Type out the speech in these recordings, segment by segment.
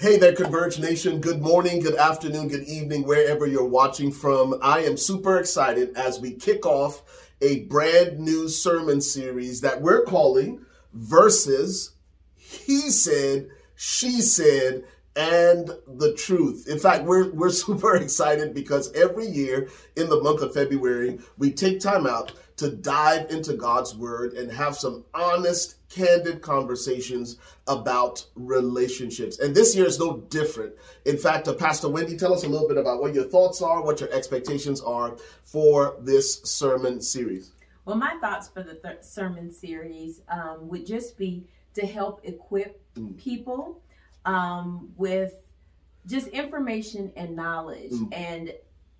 Hey there, Converge Nation. Good morning, good afternoon, good evening, wherever you're watching from. I am super excited as we kick off a brand new sermon series that we're calling Verses He Said, She Said, and the truth. In fact, we're we're super excited because every year in the month of February, we take time out to dive into God's word and have some honest, candid conversations about relationships. And this year is no different. In fact, uh, Pastor Wendy, tell us a little bit about what your thoughts are, what your expectations are for this sermon series. Well, my thoughts for the th- sermon series um, would just be to help equip mm. people um, with just information and knowledge mm. and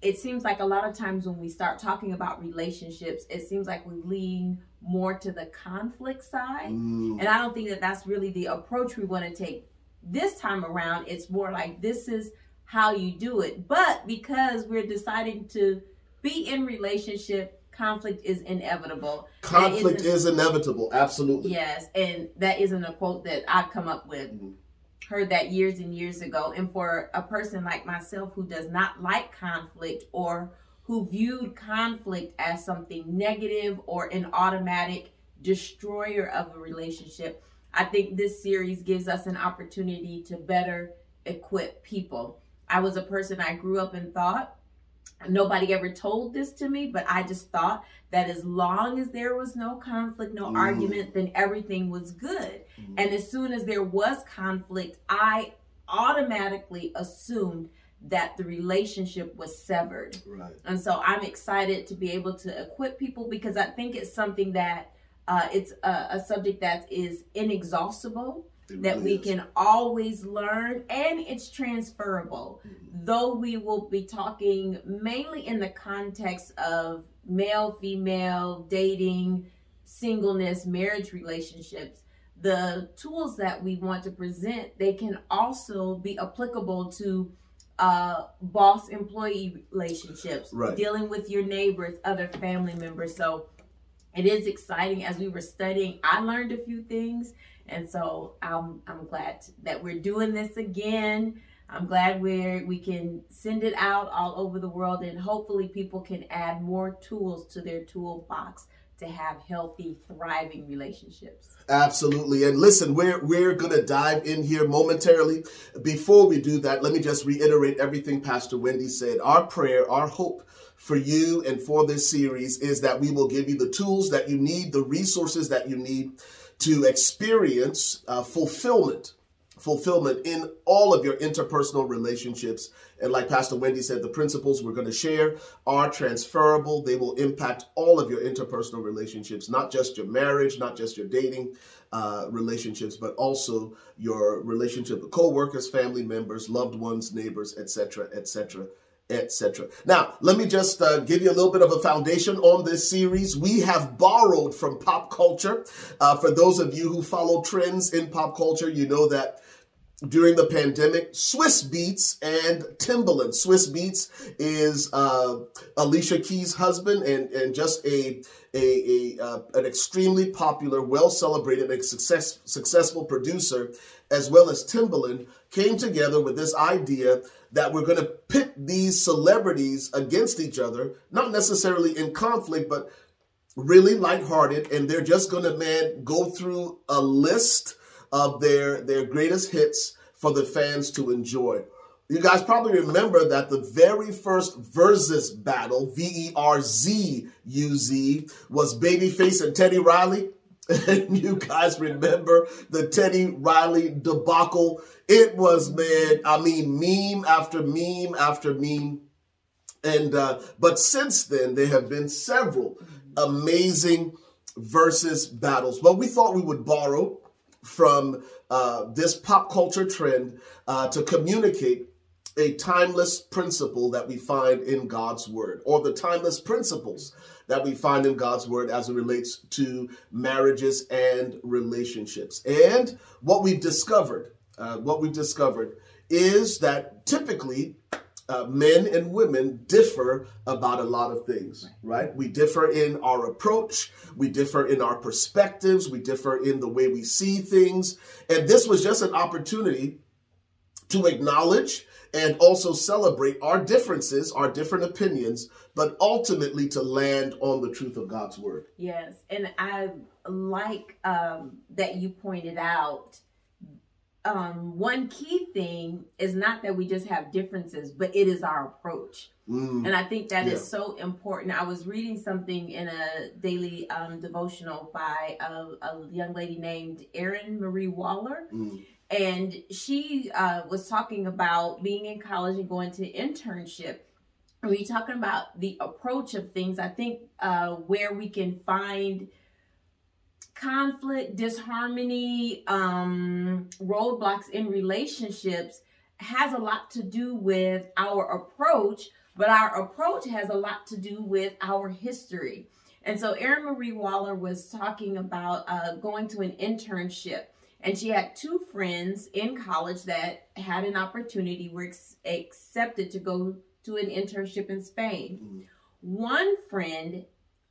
it seems like a lot of times when we start talking about relationships, it seems like we lean more to the conflict side. Mm. And I don't think that that's really the approach we want to take this time around. It's more like this is how you do it. But because we're deciding to be in relationship, conflict is inevitable. Conflict is inevitable. Absolutely. Yes. And that isn't a quote that I've come up with. Mm heard that years and years ago. And for a person like myself who does not like conflict or who viewed conflict as something negative or an automatic destroyer of a relationship, I think this series gives us an opportunity to better equip people. I was a person I grew up and thought nobody ever told this to me, but I just thought that as long as there was no conflict, no mm. argument, then everything was good. Mm. And as soon as there was conflict, I automatically assumed that the relationship was severed. Right. And so I'm excited to be able to equip people because I think it's something that uh, it's a, a subject that is inexhaustible that we is. can always learn and it's transferable. Mm-hmm. Though we will be talking mainly in the context of male female dating, singleness, marriage relationships, the tools that we want to present, they can also be applicable to uh, boss employee relationships, right. dealing with your neighbors, other family members. So it is exciting as we were studying. I learned a few things and so I'm I'm glad that we're doing this again. I'm glad we we can send it out all over the world and hopefully people can add more tools to their toolbox to have healthy, thriving relationships. Absolutely. And listen, we're we're going to dive in here momentarily. Before we do that, let me just reiterate everything Pastor Wendy said. Our prayer, our hope for you and for this series is that we will give you the tools that you need, the resources that you need to experience uh, fulfillment fulfillment in all of your interpersonal relationships. And like Pastor Wendy said, the principles we're going to share are transferable. They will impact all of your interpersonal relationships, not just your marriage, not just your dating uh, relationships, but also your relationship with co-workers, family members, loved ones, neighbors, etc., etc etc. Now, let me just uh, give you a little bit of a foundation on this series. We have borrowed from pop culture. Uh, for those of you who follow trends in pop culture, you know that during the pandemic, Swizz Beatz and Timbaland. Swizz Beatz is uh, Alicia Keys' husband and, and just a, a, a uh, an extremely popular, well celebrated, and success, successful producer, as well as Timbaland, came together with this idea that we're going to pit these celebrities against each other, not necessarily in conflict, but really lighthearted, and they're just going to man go through a list of their their greatest hits for the fans to enjoy. You guys probably remember that the very first versus battle, V E R Z U Z, was Babyface and Teddy Riley. And you guys remember the Teddy Riley debacle. It was, man, I mean, meme after meme after meme. And, uh, but since then, there have been several amazing versus battles. But we thought we would borrow from uh, this pop culture trend uh, to communicate a timeless principle that we find in God's word, or the timeless principles that we find in God's word as it relates to marriages and relationships. And what we've discovered, uh, what we've discovered is that typically uh, men and women differ about a lot of things, right? We differ in our approach, we differ in our perspectives, we differ in the way we see things. And this was just an opportunity to acknowledge and also celebrate our differences, our different opinions, but ultimately to land on the truth of God's word. Yes, and I like um, that you pointed out. Um, one key thing is not that we just have differences, but it is our approach. Mm, and I think that yeah. is so important. I was reading something in a daily um, devotional by a, a, young lady named Erin Marie Waller. Mm and she uh, was talking about being in college and going to internship and we talking about the approach of things i think uh, where we can find conflict disharmony um, roadblocks in relationships has a lot to do with our approach but our approach has a lot to do with our history and so erin marie waller was talking about uh, going to an internship and she had two friends in college that had an opportunity, were ex- accepted to go to an internship in Spain. Mm-hmm. One friend,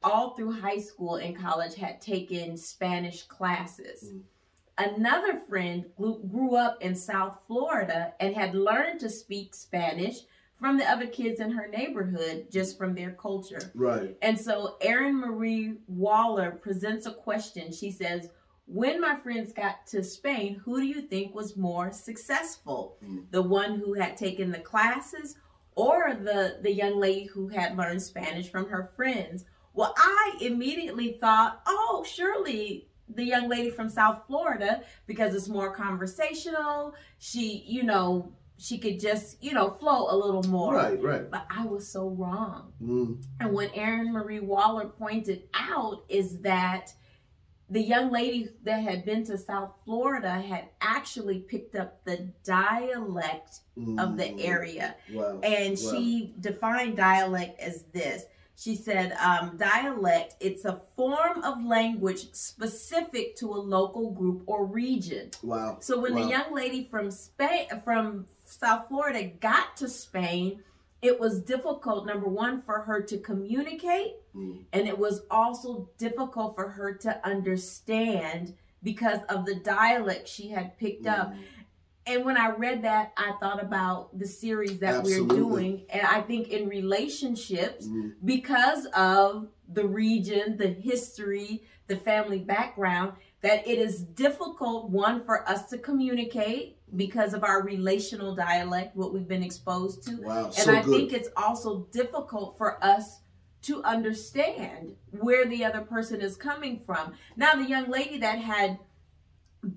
all through high school and college, had taken Spanish classes. Mm-hmm. Another friend grew up in South Florida and had learned to speak Spanish from the other kids in her neighborhood just from their culture. Right. And so Erin Marie Waller presents a question. She says, when my friends got to Spain, who do you think was more successful? Mm. The one who had taken the classes or the, the young lady who had learned Spanish from her friends? Well, I immediately thought, oh, surely the young lady from South Florida because it's more conversational. She, you know, she could just, you know, flow a little more. Right, right. But I was so wrong. Mm. And what Erin Marie Waller pointed out is that the young lady that had been to South Florida had actually picked up the dialect mm. of the mm. area. Wow. And wow. she defined dialect as this. She said, um, dialect, it's a form of language specific to a local group or region. Wow. So when wow. the young lady from Spain, from South Florida got to Spain, it was difficult, number one, for her to communicate, mm. and it was also difficult for her to understand because of the dialect she had picked mm. up. And when I read that, I thought about the series that Absolutely. we're doing. And I think in relationships, mm. because of the region, the history, the family background, that it is difficult, one, for us to communicate because of our relational dialect, what we've been exposed to. Wow, and so I good. think it's also difficult for us to understand where the other person is coming from. Now, the young lady that had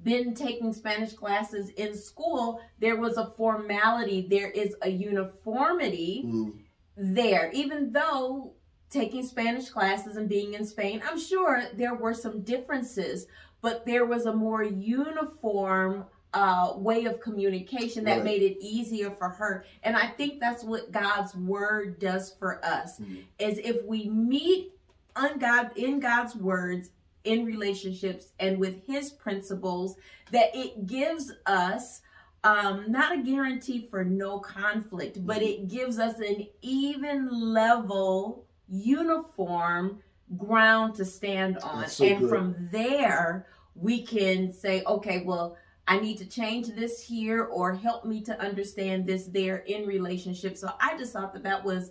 been taking Spanish classes in school, there was a formality, there is a uniformity mm. there, even though taking Spanish classes and being in Spain, I'm sure there were some differences, but there was a more uniform uh, way of communication that right. made it easier for her. And I think that's what God's word does for us. Mm-hmm. Is if we meet on God in God's words in relationships and with his principles, that it gives us um, not a guarantee for no conflict, mm-hmm. but it gives us an even level, uniform ground to stand on. So and good. from there, we can say, okay, well, I need to change this here or help me to understand this there in relationship. So I just thought that that was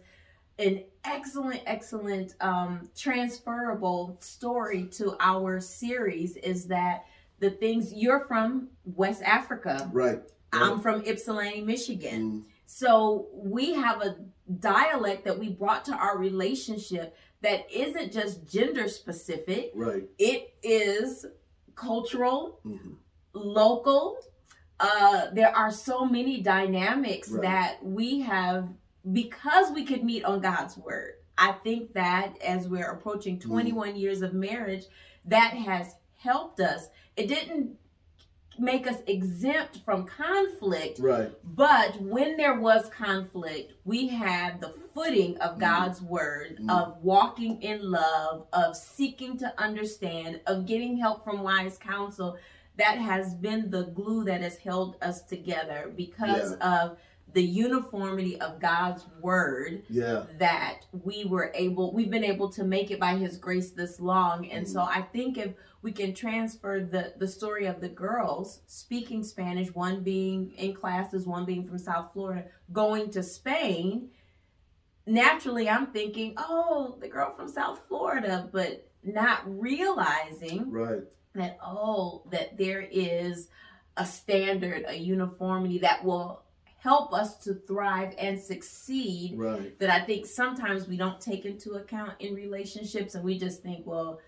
an excellent, excellent um, transferable story to our series is that the things you're from West Africa. Right. right. I'm from Ypsilanti, Michigan. Mm. So we have a dialect that we brought to our relationship that isn't just gender specific. Right. It is cultural, mm-hmm local. Uh, there are so many dynamics right. that we have because we could meet on God's word. I think that as we're approaching mm. 21 mm. years of marriage, that has helped us. It didn't make us exempt from conflict. Right. But when there was conflict, we had the footing of mm. God's word, mm. of walking in love, of seeking to understand, of getting help from wise counsel that has been the glue that has held us together because yeah. of the uniformity of God's word Yeah. that we were able we've been able to make it by his grace this long and so Mm-hmm. i think if we can transfer the the story of the girls speaking spanish one being in classes one being from south florida going to spain naturally i'm thinking oh the girl from south florida but not realizing Right. that oh that there is a standard a uniformity that will help us to thrive and succeed Right. that I think sometimes we don't take into account in relationships and we just think, well,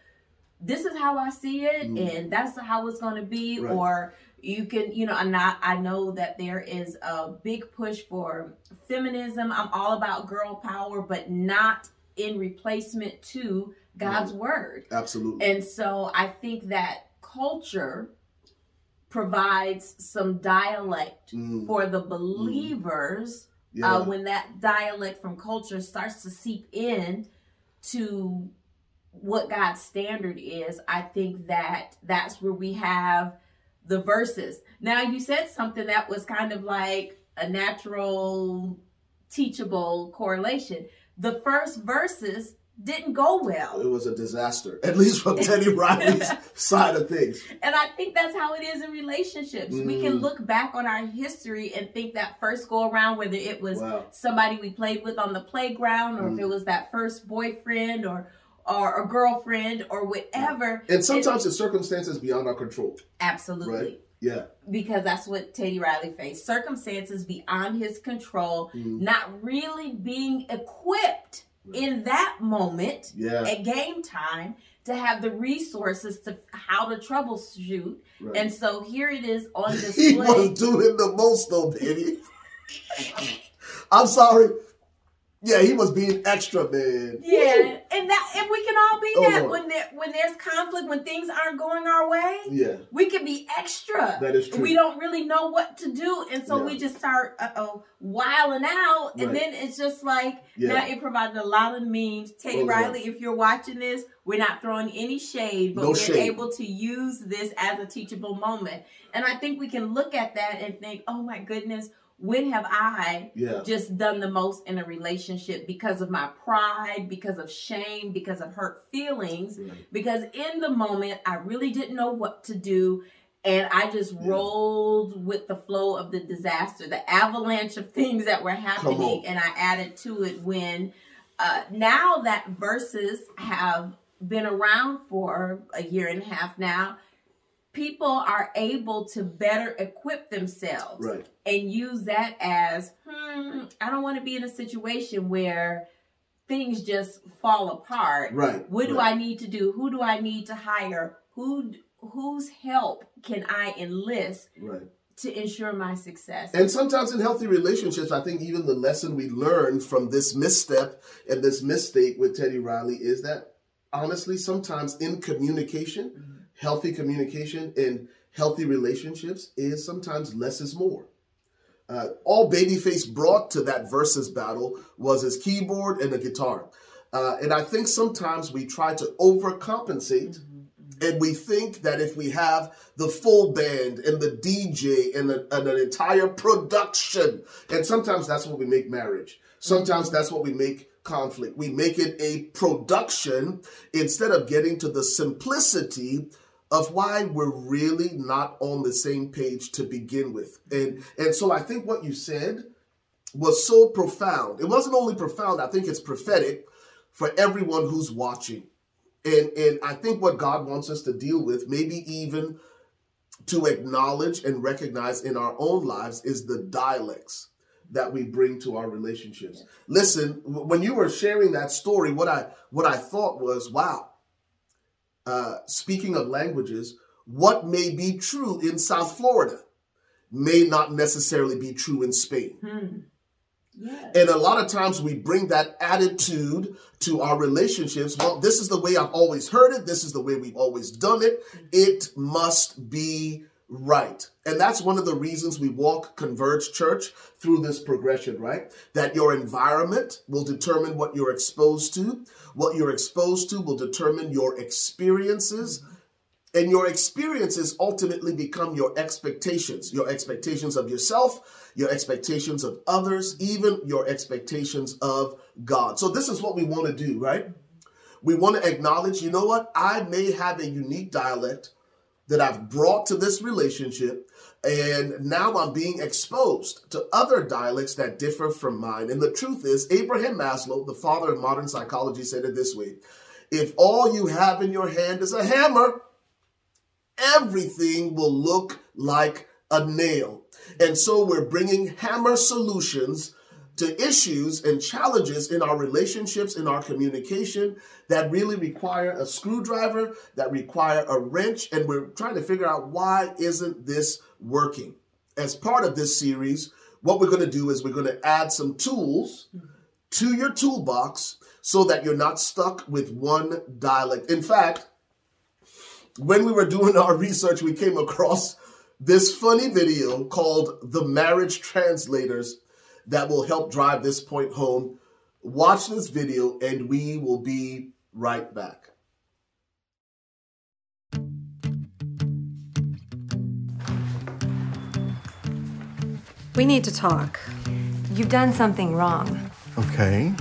this is how I see it Mm. and that's how it's going to be Right. or you can, you know, I'm not I know that there is a big push for feminism. I'm all about girl power but not in replacement to God's word. Absolutely. And so I think that culture provides some dialect Mm. for the believers Yeah. uh, when that dialect from culture starts to seep in to what God's standard is, I think that that's where we have the verses. Now, you said something that was kind of like a natural, teachable correlation. The first verses didn't go well. it was a disaster, at least from Teddy Riley's side of things. And I think that's how it is in relationships. We can Mm. look back on our history and think that first go around, whether it was Wow. somebody we played with on the playground, or if Mm. it was that first boyfriend or or a girlfriend or whatever. And sometimes it's circumstances beyond our control. Absolutely. Right. Yeah. Because that's what Teddy Riley faced. Circumstances beyond his control, Mm. not really being equipped in that moment Yeah. at game time to have the resources to how to troubleshoot. Right. And so here it is on he was doing the most though, baby. I'm sorry. Yeah, he was being extra, man. yeah, and that and we can all be Oh, that Lord. when there when there's conflict, when things aren't going our way, Yeah, we can be extra. that is true. We don't really know what to do, and so Yeah. we just start uh oh wiling out, and Right. then it's just like Yeah. now it provided a lot of memes. Teddy Oh, Lord. Riley, if you're watching this, we're not throwing any shade, but No we're shade. able to use this as a teachable moment, and I think we can look at that and think, oh my goodness, when have I Yeah. just done the most in a relationship because of my pride, because of shame, because of hurt feelings, because in the moment I really didn't know what to do and I just Yeah. rolled with the flow of the disaster, the avalanche of things that were happening and I added to it when uh, now that verses have been around for a year and a half now, people are able to better equip themselves Right. and use that as, hmm, I don't want to be in a situation where things just fall apart. Right. What do right. I need to do? Who do I need to hire? Who whose help can I enlist Right. to ensure my success? And sometimes in healthy relationships, I think even the lesson we learned from this misstep and this mistake with Teddy Riley is that honestly, sometimes in communication, healthy communication and healthy relationships is sometimes less is more. Uh, all Babyface brought to that versus battle was his keyboard and a guitar. Uh, and I think sometimes we try to overcompensate and we think that if we have the full band and the DJ and, the, and an entire production, and sometimes that's what we make marriage. Sometimes that's what we make conflict. We make it a production instead of getting to the simplicity of why we're really not on the same page to begin with. And and so I think what you said was so profound. It wasn't only profound, I think it's prophetic for everyone who's watching. And and I think what God wants us to deal with, maybe even to acknowledge and recognize in our own lives is the dialects that we bring to our relationships. Listen, when you were sharing that story, what I what I thought was, wow. Uh, speaking of languages, what may be true in South Florida may not necessarily be true in Spain. Hmm. Yeah. And a lot of times we bring that attitude to our relationships. Well, this is the way I've always heard it. This is the way we've always done it. It must be right. And that's one of the reasons we walk Converge Church through this progression, right? That your environment will determine what you're exposed to. What you're exposed to will determine your experiences. And your experiences ultimately become your expectations, your expectations of yourself, your expectations of others, even your expectations of God. So, this is what we want to do, right? We want to acknowledge, you know what? I may have a unique dialect that I've brought to this relationship, and now I'm being exposed to other dialects that differ from mine. And the truth is, Abraham Maslow, the father of modern psychology, said it this way If all you have in your hand is a hammer, everything will look like a nail. And so we're bringing hammer solutions to issues and challenges in our relationships, in our communication that really require a screwdriver, that require a wrench, and we're trying to figure out why isn't this working? As part of this series, what we're going to do is we're going to add some tools to your toolbox so that you're not stuck with one dialect. In fact, when we were doing our research, we came across this funny video called The Marriage Translators that will help drive this point home. Watch this video and we will be right back. We need to talk. You've done something wrong. Okay.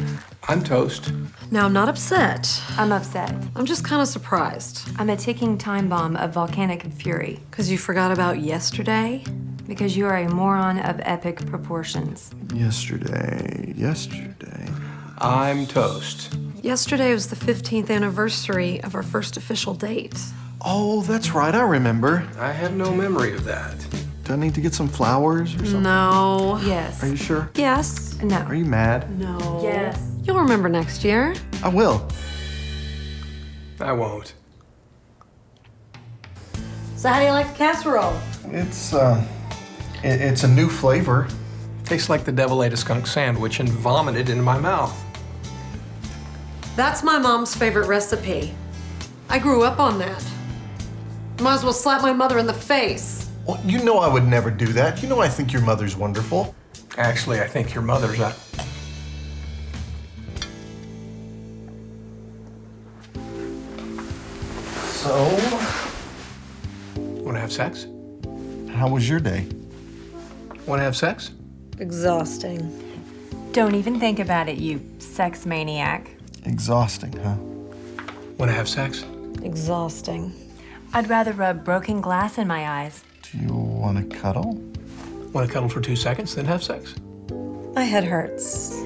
I'm toast. Now, I'm not upset. I'm upset. I'm just kind of surprised. I'm a ticking time bomb of volcanic fury. Because you forgot about yesterday? Because you are a moron of epic proportions. Yesterday. Yesterday. I'm toast. Yesterday was the 15th anniversary of our first official date. Oh, that's right. I remember. I have no memory of that. Do I need to get some flowers or something? No. Yes. Are you sure? Yes. No. Are you mad? No. Yes. You'll remember next year. I will. I won't. So, how do you like the casserole? It's uh, it, it's a new flavor. Tastes like the devil ate a skunk sandwich and vomited into my mouth. That's my mom's favorite recipe. I grew up on that. Might as well slap my mother in the face. Well, you know I would never do that. You know I think your mother's wonderful. Actually, I think your mother's a. So, Want to have sex? how was your day? Want to have sex? Exhausting. Don't even think about it, you sex maniac. Exhausting, huh? Want to have sex? Exhausting. I'd rather rub broken glass in my eyes. Do you want to cuddle? Want to cuddle for two seconds, then have sex? My head hurts.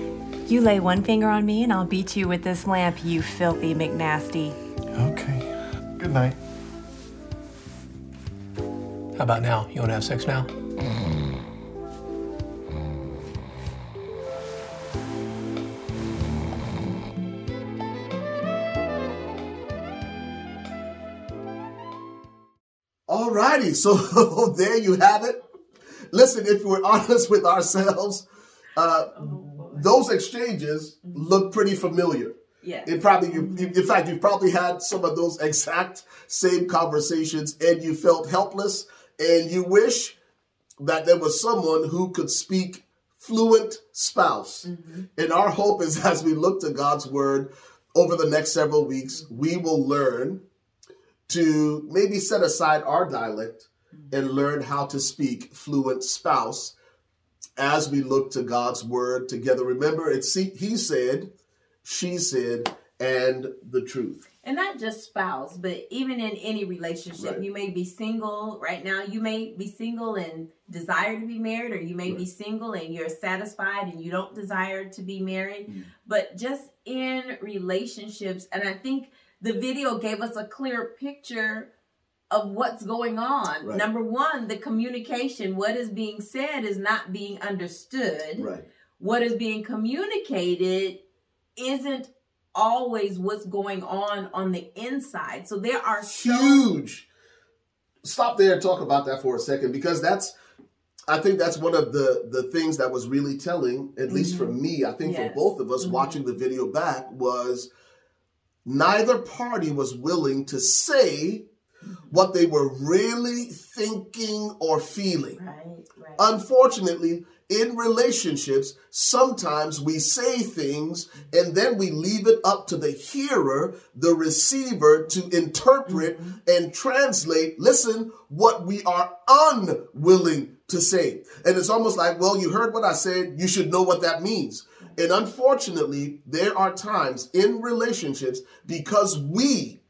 You lay one finger on me and I'll beat you with this lamp, you filthy McNasty. Okay. Good night. How about now? You want to have sex now? Righty, so there you have it. Listen, if we're honest with ourselves, uh, those exchanges look pretty familiar. Yeah. It probably, you, in fact, you've probably had some of those exact same conversations, and you felt helpless, and you wish that there was someone who could speak fluent spouse. And our hope is, as we look to God's word over the next several weeks, we will learn to maybe set aside our dialect and learn how to speak fluent spouse as we look to God's word together. Remember, it's he said, she said, and the truth. and not just spouse, but even in any relationship, Right. you may be single right now. You may be single and desire to be married, or you may be single and you're satisfied and you don't desire to be married. Mm. But just in relationships, and I think the video gave us a clear picture of what's going on. Right. Number one, the communication, what is being said is not being understood Right. what is being communicated isn't always what's going on on the inside. So there are so Huge. Stop there and talk about that for a second because that's I think that's one of the the things that was really telling, at least for me, I think Yes. for both of us Mhm. watching the video back was neither party was willing to say what they were really thinking or feeling. right, right. Unfortunately, in relationships, sometimes we say things and then we leave it up to the hearer, the receiver to interpret mm-hmm. and translate, listen, what we are unwilling to say. And it's almost like, well, you heard what I said, you should know what that means. And unfortunately, there are times in relationships because we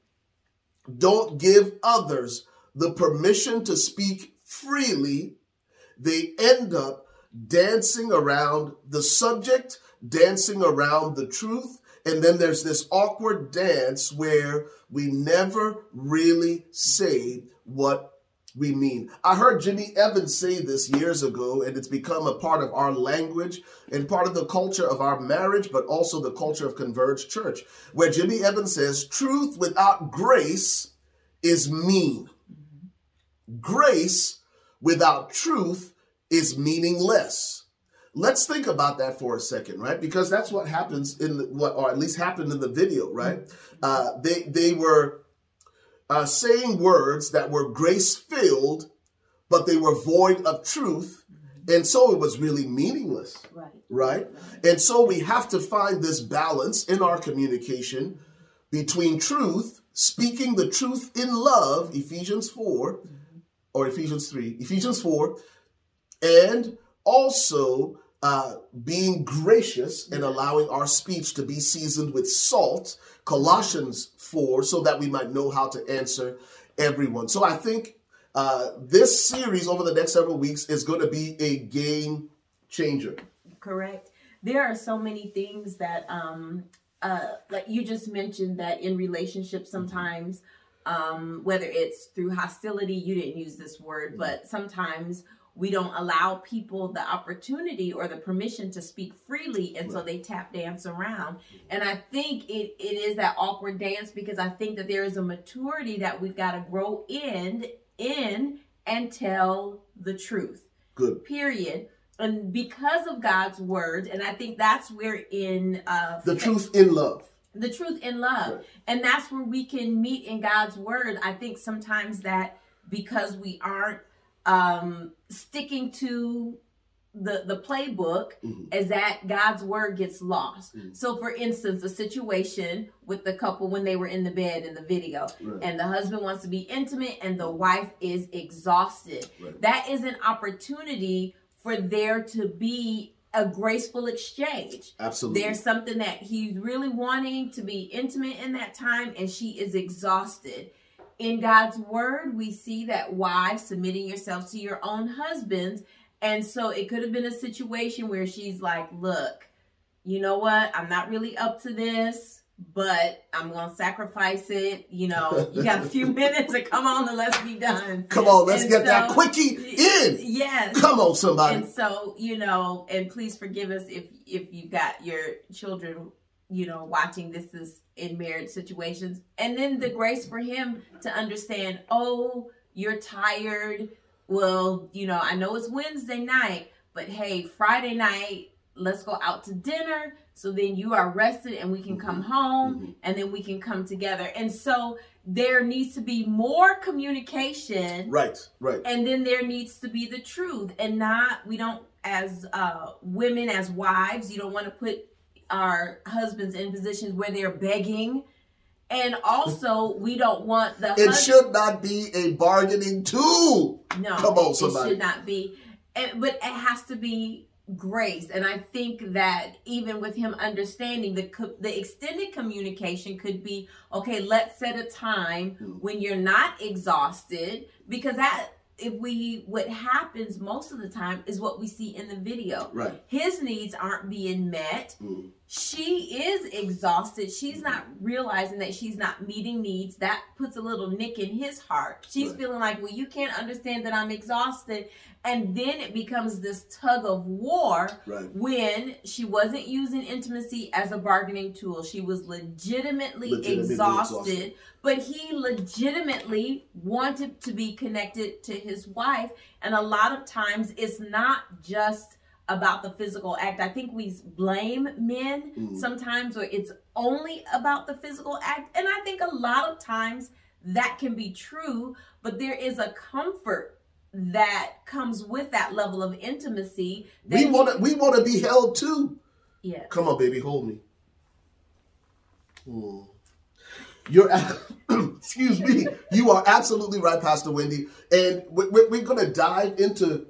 don't give others the permission to speak freely, they end up dancing around the subject, dancing around the truth. And then there's this awkward dance where we never really say what we mean. I heard Jimmy Evans say this years ago, and it's become a part of our language and part of the culture of our marriage, but also the culture of Converge Church, where Jimmy Evans says, Truth without grace is mean. Grace without truth is meaningless. Let's think about that for a second, right? Because that's what happens in the, what, or at least happened in the video, right? Uh, they they were uh, saying words that were grace filled, but they were void of truth, and so it was really meaningless, right. right? And so we have to find this balance in our communication between truth, speaking the truth in love, Ephesians 4, or Ephesians 3, Ephesians 4, and also uh, being gracious and allowing our speech to be seasoned with salt, Colossians 4, so that we might know how to answer everyone. So I think uh, this series over the next several weeks is going to be a game changer. Correct. There are so many things that um, uh, like you just mentioned that in relationships sometimes um, whether it's through hostility you didn't use this word but sometimes we don't allow people the opportunity or the permission to speak freely and so they tap dance around. And i think it, it is that awkward dance because i think that there is a maturity that we've got to grow in in and tell the truth. Good. Period. And because of God's word, and I think that's where in uh, the truth in love, the truth in love, right. and that's where we can meet in God's word. I think sometimes that because we aren't um, sticking to the the playbook mm-hmm. is that God's word gets lost. Mm-hmm. So for instance, a situation with the couple when they were in the bed in the video right. and the husband wants to be intimate and the wife is exhausted. Right. That is an opportunity for there to be a graceful exchange. Absolutely. There's something that he's really wanting to be intimate in that time, and she is exhausted. In God's word, we see that wives submitting yourselves to your own husbands. And so it could have been a situation where she's like, Look, you know what? I'm not really up to this but I'm gonna sacrifice it. You know, you got a few minutes to come on and let's be done. Come on, let's and get so, that quickie in. Yes. Come on, somebody. And so, you know, and please forgive us if if you've got your children, you know, watching this is in marriage situations. And then the grace for him to understand, oh, you're tired. Well, you know, I know it's Wednesday night, but hey, Friday night, let's go out to dinner so then you are rested and we can come mm-hmm. home mm-hmm. and then we can come together. And so there needs to be more communication. Right, right. And then there needs to be the truth and not, we don't, as uh, women, as wives, you don't want to put our husbands in positions where they're begging. And also, we don't want the. It husband, should not be a bargaining tool. No, come on, somebody. It should not be, and, but it has to be grace and i think that even with him understanding the the extended communication could be okay let's set a time when you're not exhausted because that if we what happens most of the time is what we see in the video right his needs aren't being met mm. She is exhausted she's not realizing that she's not meeting needs that puts a little nick in his heart she's right. feeling like well you can't understand that i'm exhausted and then it becomes this tug of war right. when she wasn't using intimacy as a bargaining tool. She was legitimately, legitimately exhausted, exhausted, but he legitimately wanted to be connected to his wife. And a lot of times it's not just about the physical act. I think we blame men mm-hmm. sometimes, or it's only about the physical act. And I think a lot of times that can be true, but there is a comfort that comes with that level of intimacy. we want to we want to be held too. Yeah. Come on, baby, hold me. Hmm. You're, excuse me, you are absolutely right, Pastor Wendy. And we're, we're going to dive into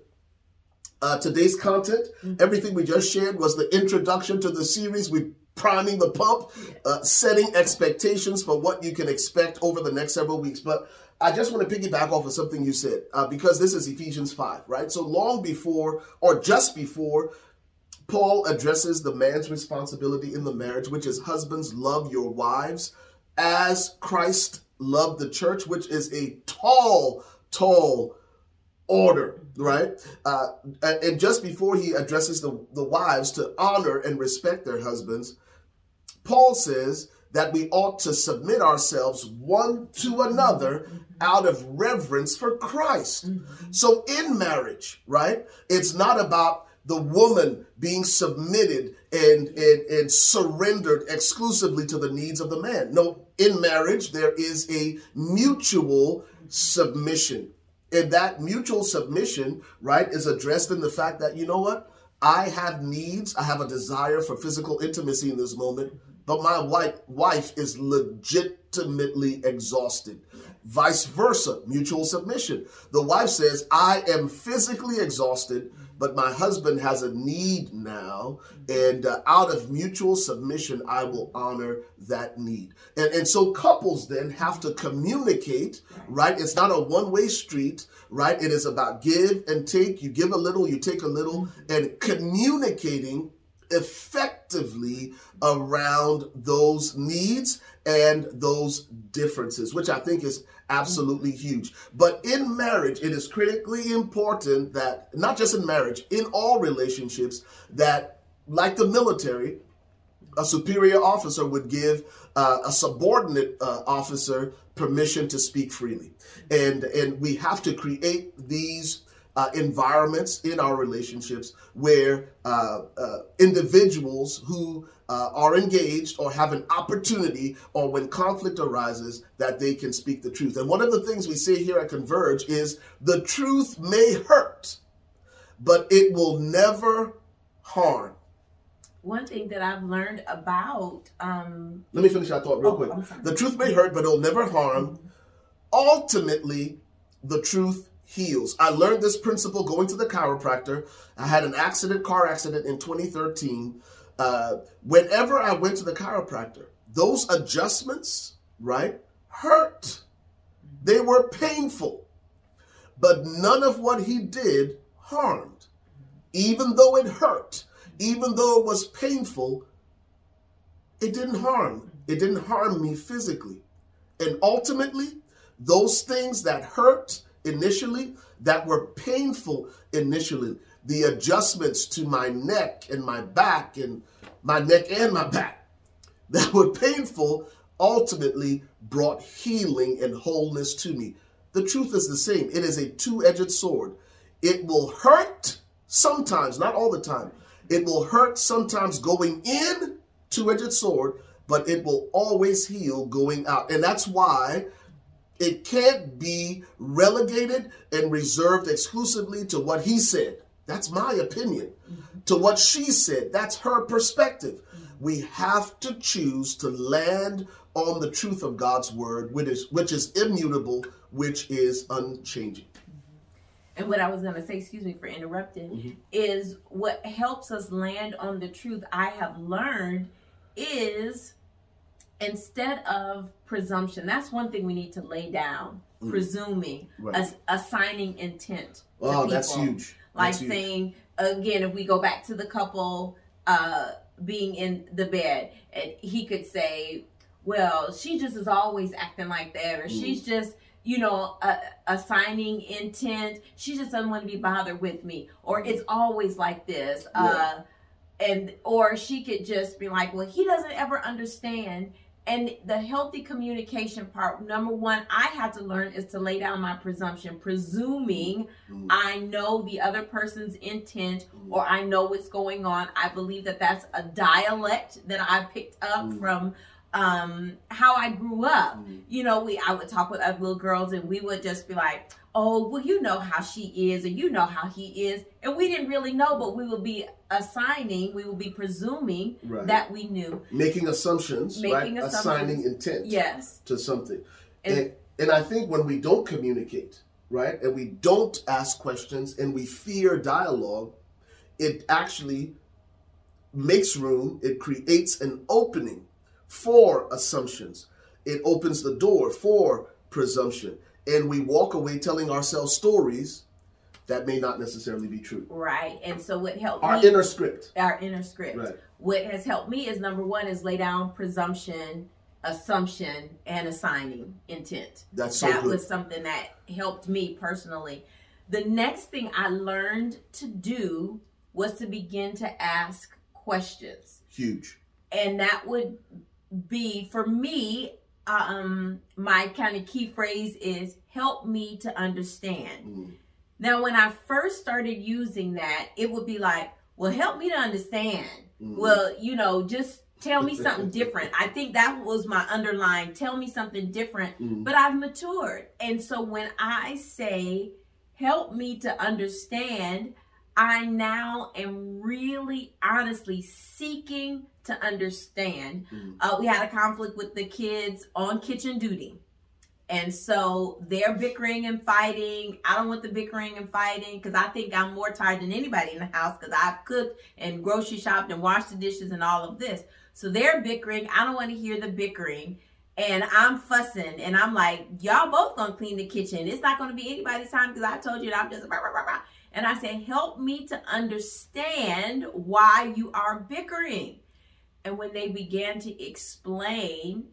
uh, today's content. Mm-hmm. Everything we just shared was the introduction to the series. We priming the pump, uh, setting expectations for what you can expect over the next several weeks. But I just want to piggyback off of something you said uh, because this is Ephesians 5, right? So long before or just before Paul addresses the man's responsibility in the marriage, which is husbands love your wives as Christ loved the church, which is a tall, tall order, right? Uh, and just before he addresses the, the wives to honor and respect their husbands, Paul says that we ought to submit ourselves one to another out of reverence for Christ. So in marriage, right, it's not about the woman being submitted and, and, and surrendered exclusively to the needs of the man. No, in marriage, there is a mutual submission. And that mutual submission, right, is addressed in the fact that, you know what? I have needs, I have a desire for physical intimacy in this moment, but my wife, wife is legitimately exhausted. Vice versa, mutual submission. The wife says, I am physically exhausted but my husband has a need now, and uh, out of mutual submission, I will honor that need. And, and so couples then have to communicate, right? It's not a one way street, right? It is about give and take. You give a little, you take a little, and communicating effectively around those needs and those differences, which I think is absolutely huge. But in marriage, it is critically important that, not just in marriage, in all relationships, that like the military, a superior officer would give uh, a subordinate uh, officer permission to speak freely. And, and we have to create these uh, environments in our relationships where uh, uh, individuals who uh, are engaged or have an opportunity or when conflict arises that they can speak the truth. And one of the things we say here at Converge is the truth may hurt, but it will never harm. One thing that I've learned about. Um, Let me finish that thought real oh, quick. The truth may hurt, but it'll never harm. Mm-hmm. Ultimately, the truth heals. I learned this principle going to the chiropractor. I had an accident, car accident in 2013 uh, whenever I went to the chiropractor, those adjustments, right, hurt. They were painful. But none of what he did harmed. Even though it hurt, even though it was painful, it didn't harm. It didn't harm me physically. And ultimately, those things that hurt initially, that were painful initially, the adjustments to my neck and my back and my neck and my back that were painful ultimately brought healing and wholeness to me. The truth is the same. It is a two edged sword. It will hurt sometimes, not all the time. It will hurt sometimes going in, two edged sword, but it will always heal going out. And that's why it can't be relegated and reserved exclusively to what he said. That's my opinion. Mm-hmm. To what she said, that's her perspective. Mm-hmm. We have to choose to land on the truth of God's word, which is, which is immutable, which is unchanging. Mm-hmm. And what I was going to say, excuse me for interrupting, mm-hmm. is what helps us land on the truth I have learned is instead of presumption, that's one thing we need to lay down, mm. presuming, right. as, assigning intent. Oh, that's huge like saying again, if we go back to the couple uh, being in the bed, and he could say, "Well, she just is always acting like that," or mm. "She's just." you know, uh, assigning intent. She just doesn't want to be bothered with me, or it's always like this. Yeah. Uh, and or she could just be like, well, he doesn't ever understand and the healthy communication part number one i had to learn is to lay down my presumption presuming mm-hmm. i know the other person's intent mm-hmm. or i know what's going on i believe that that's a dialect that i picked up mm-hmm. from um how I grew up. You know, we I would talk with other little girls and we would just be like, "Oh, well, you know how she is, and you know how he is," and we didn't really know, but we would be assigning, we would be presuming Right. that we knew. Making assumptions, Making right? assumptions. Assigning intent Yes. to something. And- And, and I think when we don't communicate, right, and we don't ask questions and we fear dialogue, it actually makes room, it creates an opening for assumptions. It opens the door for presumption. And we walk away telling ourselves stories that may not necessarily be true. Right. And so what helped Our me inner script. our inner script. Right. What has helped me is number one is lay down presumption, assumption, and assigning intent. That's so that good. was something that helped me personally. The next thing I learned to do was to begin to ask questions. Huge. And that would be for me, um, my kind of key phrase is help me to understand. Mm. Now, when I first started using that, it would be like, well, help me to understand. Mhm. Well, you know, just tell me something different. I think that was my underlying tell me something different. Mhm. But I've matured. And so when I say help me to understand, I now am really honestly seeking to understand. Mhm. Uh, we had a conflict with the kids on kitchen duty. And so they're bickering and fighting. I don't want the bickering and fighting because I think I'm more tired than anybody in the house because I've cooked and grocery shopped and washed the dishes and all of this. So they're bickering. I don't want to hear the bickering. And I'm fussing and I'm like, y'all both gonna clean the kitchen. It's not gonna be anybody's time because I told you that I'm just rah, rah, rah. And I said, help me to understand why you are bickering. And when they began to explain,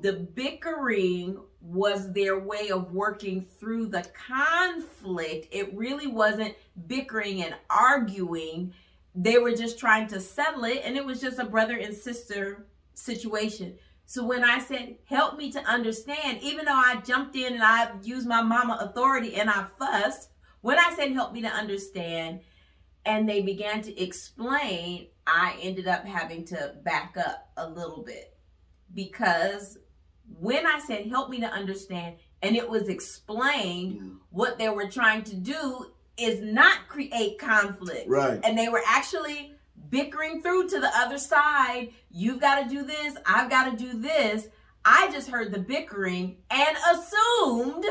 the bickering was their way of working through the conflict. It really wasn't bickering and arguing. They were just trying to settle it, and it was just a brother and sister situation. So when I said, help me to understand, even though I jumped in and I used my mama authority and I fussed, when I said, help me to understand, and they began to explain, I ended up having to back up a little bit because when I said, help me to understand, and it was explained, what they were trying to do is not create conflict. Right. And they were actually bickering through to the other side. You've got to do this. I've got to do this. I just heard the bickering and assumed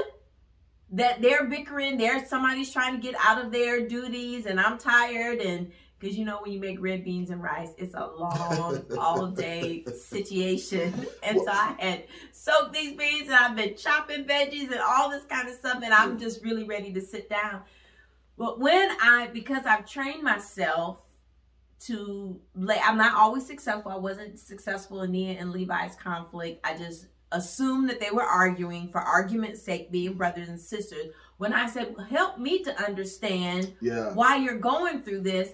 that they're bickering. There's somebody's trying to get out of their duties, and I'm tired. And because you know, when you make red beans and rice, it's a long, all day situation. And so I had soaked these beans, and I've been chopping veggies and all this kind of stuff, and I'm just really ready to sit down. But when I, because I've trained myself to lay, I'm not always successful. I wasn't successful in Nia and Levi's conflict. I just assumed that they were arguing for argument's sake, being brothers and sisters. When I said, help me to understand Yeah. why you're going through this.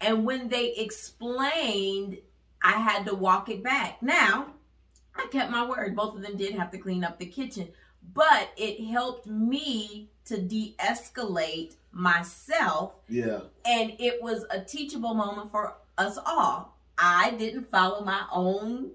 And when they explained, I had to walk it back. Now, I kept my word. Both of them did have to clean up the kitchen, but it helped me to de escalate myself. Yeah. And it was a teachable moment for us all. I didn't follow my own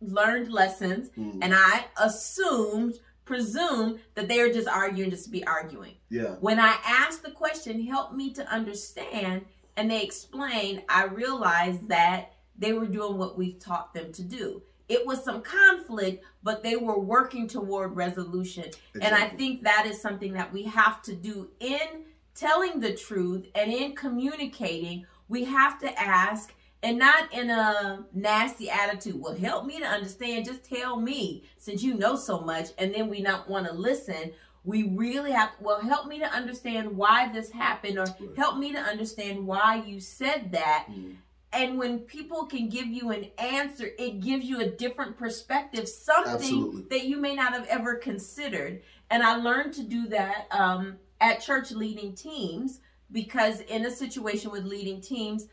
learned lessons, Mm. and I assumed, presumed that they were just arguing just to be arguing. Yeah. When I asked the question, help me to understand, and they explained, I realized that they were doing what we've taught them to do. It was some conflict, but they were working toward resolution. And I think that is something that we have to do in telling the truth and in communicating. We have to ask, and not in a nasty attitude. Well, help me to understand. Just tell me since you know so much, and then we not want to listen. We really have, well, help me to understand why this happened, or help me to understand why you said that. Mm. And when people can give you an answer, it gives you a different perspective, something Absolutely. that you may not have ever considered. And I learned to do that um, at church leading teams because in a situation with leading teams,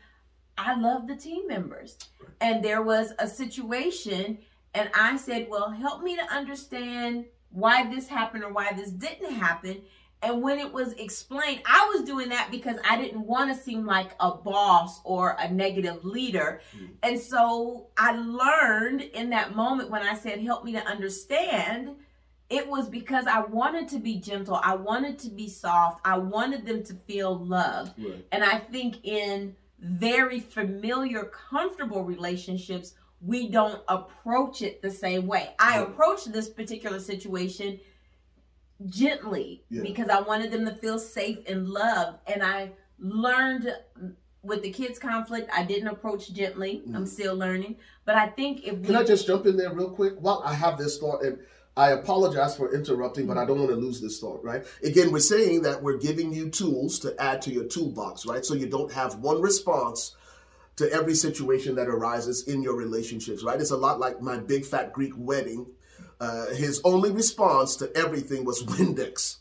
I love the team members. And there was a situation, and I said, Well, help me to understand why this happened or why this didn't happen. And when it was explained, I was doing that because I didn't want to seem like a boss or a negative leader. Mm. And so I learned in that moment when I said, Help me to understand, it was because I wanted to be gentle. I wanted to be soft. I wanted them to feel loved. Right. And I think in very familiar, comfortable relationships, we don't approach it the same way. I approached this particular situation gently yeah. because I wanted them to feel safe and loved. And I learned with the kids' conflict, I didn't approach gently. Mm. I'm still learning. But I think if Can we... I just jump in there real quick? Well, I have this thought and I apologize for interrupting, but I don't want to lose this thought, right? Again, we're saying that we're giving you tools to add to your toolbox, right? So you don't have one response to every situation that arises in your relationships, right? It's a lot like my big fat Greek wedding uh, his only response to everything was Windex.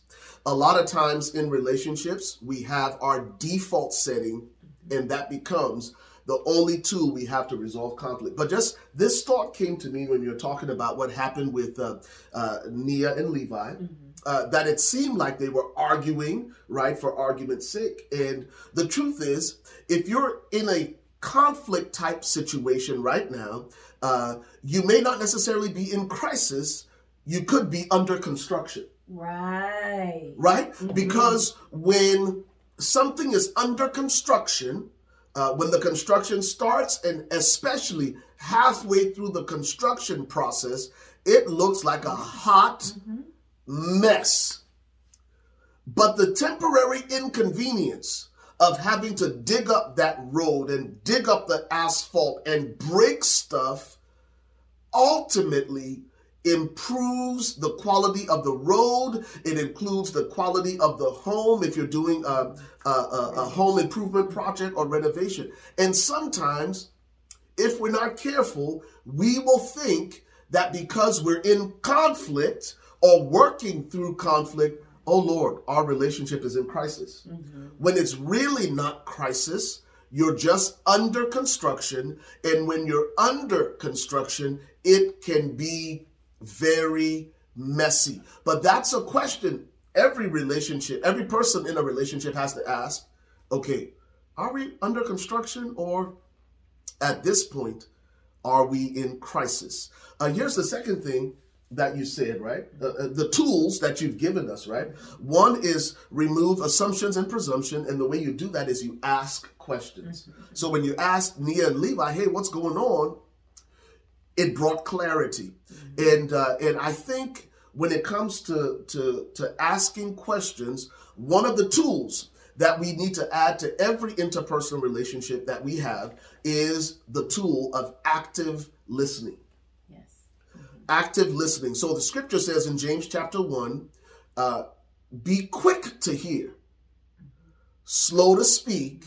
A lot of times in relationships, we have our default setting, and that becomes the only tool we have to resolve conflict. But just this thought came to me when you're talking about what happened with uh, uh, Nia and Levi. Mm-hmm. Uh, that it seemed like they were arguing, right, for argument's sake. And the truth is, if you're in a conflict type situation right now, uh, you may not necessarily be in crisis. You could be under construction. Right. Right? Mm-hmm. Because when something is under construction, uh, when the construction starts, and especially halfway through the construction process, it looks like a hot mm-hmm. mess. But the temporary inconvenience of having to dig up that road and dig up the asphalt and break stuff ultimately improves the quality of the road. It includes the quality of the home if you're doing a, a, a, home improvement project or renovation. And sometimes, if we're not careful, we will think that because we're in conflict or working through conflict, oh Lord, our relationship is in crisis. Mm-hmm. When it's really not crisis, you're just under construction. And when you're under construction, it can be very messy. But that's a question every relationship, every person in a relationship has to ask okay, are we under construction or at this point, are we in crisis? Uh, here's the second thing that you said, right? Uh, the tools that you've given us, right? One is remove assumptions and presumption, and the way you do that is you ask questions. Mm-hmm. So when you ask Nia and Levi, "Hey, what's going on?" It brought clarity, mm-hmm. and uh, and I think when it comes to to to asking questions, one of the tools that we need to add to every interpersonal relationship that we have is the tool of active listening Yes. active listening. So the scripture says in James chapter 1 uh, be quick to hear, slow to speak,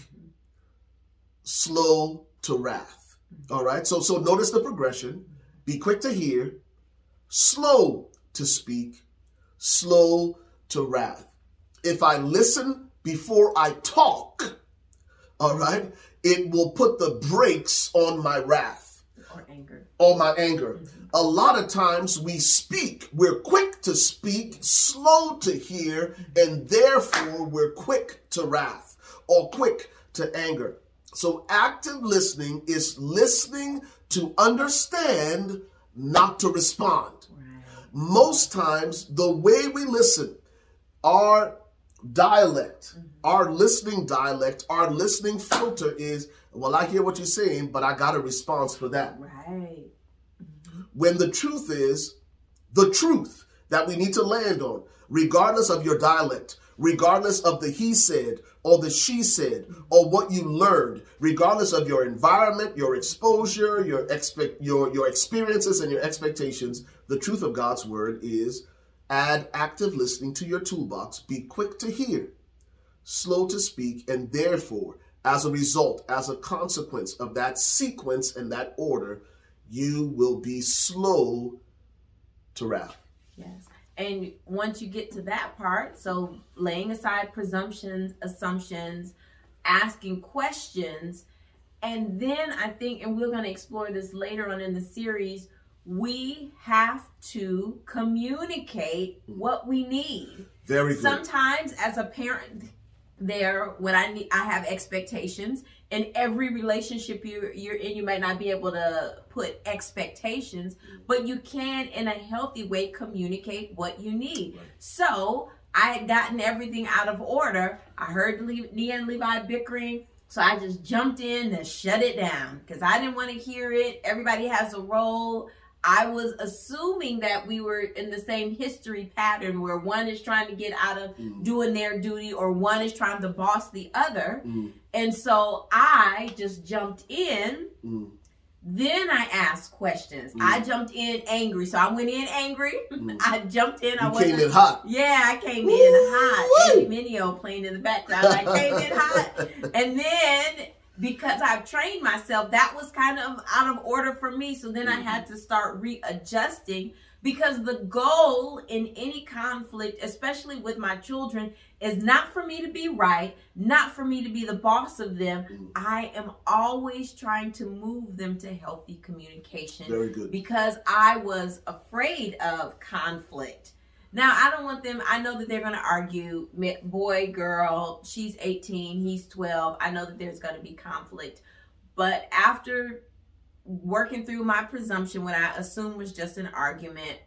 slow to wrath. All right. So so notice the progression. Be quick to hear, slow to speak, slow to wrath. If I listen before I talk, all right, it will put the brakes on my wrath or anger. On my anger. Mm-hmm a lot of times we speak. We're quick to speak, slow to hear, and therefore we're quick to wrath or quick to anger. So active listening is listening to understand, not to respond. Most times, the way we listen, our dialect, mm-hmm. our listening dialect, our listening filter is, well, I hear what you're saying, but I got a response for that. Right when the truth is the truth that we need to land on, regardless of your dialect, regardless of the he said or the she said or what you learned, regardless of your environment, your exposure, your expect your your experiences and your expectations, the truth of God's word is add active listening to your toolbox, be quick to hear, slow to speak, and therefore, as a result, as a consequence of that sequence and that order, you will be slow to wrath. Yes. And once you get to that part, so laying aside presumptions, assumptions, asking questions, and then I think, and we're going to explore this later on in the series, we have to communicate what we need. Very good. Sometimes as a parent there when I need I have expectations in every relationship you you're in you might not be able to put expectations but you can in a healthy way communicate what you need. So I had gotten everything out of order. I heard Le- Nia and Levi bickering. So I just jumped in and shut it down because I didn't want to hear it. Everybody has a role. I was assuming that we were in the same history pattern where one is trying to get out of Mm. doing their duty or one is trying to boss the other. Mm. And so I just jumped in. Mm. Then I asked questions. I jumped in angry. So I went in angry. I jumped in. I Mm. You came in hot. yeah, I came in Woo-wee. hot. Minio playing in the background. I came in hot. And then because I've trained myself, that was kind of out of order for me. So then I had to start readjusting because the goal in any conflict, especially with my children, is not for me to be right, not for me to be the boss of them. Mm. I am always trying to move them to healthy communication Very good. because I was afraid of conflict. Now, I don't want them, I know that they're going to argue boy, girl, she's 18, he's 12. I know that there's going to be conflict. But after working through my presumption, what I assumed was just an argument,